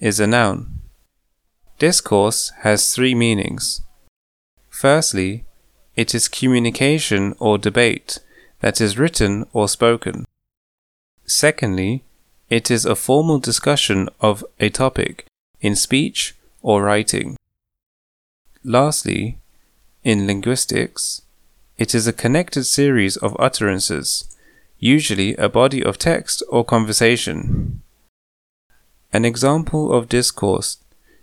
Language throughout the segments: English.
is a noun. Discourse has three meanings. Firstly, it is communication or debate that is written or spoken. Secondly, it is a formal discussion of a topic in speech or writing. Lastly, in linguistics, it is a connected series of utterances, usually a body of text or conversation. An example of discourse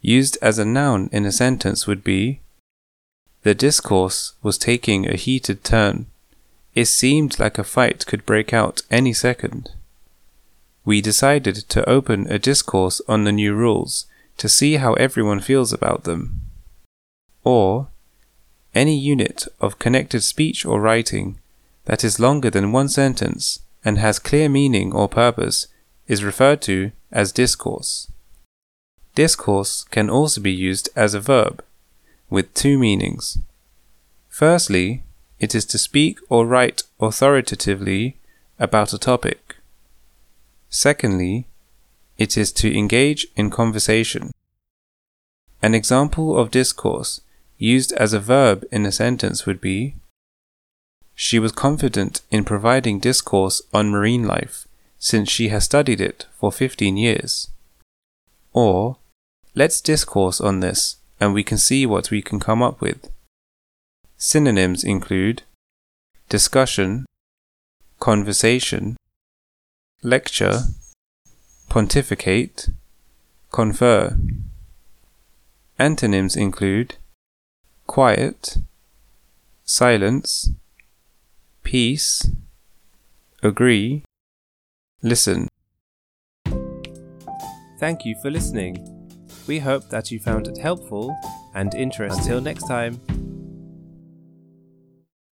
used as a noun in a sentence would be The discourse was taking a heated turn. It seemed like a fight could break out any second. We decided to open a discourse on the new rules to see how everyone feels about them. Or, any unit of connected speech or writing that is longer than one sentence and has clear meaning or purpose is referred to as discourse. Discourse can also be used as a verb, with two meanings. Firstly, it is to speak or write authoritatively about a topic. Secondly, it is to engage in conversation. An example of discourse used as a verb in a sentence would be She was confident in providing discourse on marine life since she has studied it for 15 years. Or, let's discourse on this and we can see what we can come up with. Synonyms include discussion, conversation, lecture, pontificate, confer. Antonyms include quiet, silence, peace, agree, Listen. Thank you for listening. We hope that you found it helpful and interesting. Until next time.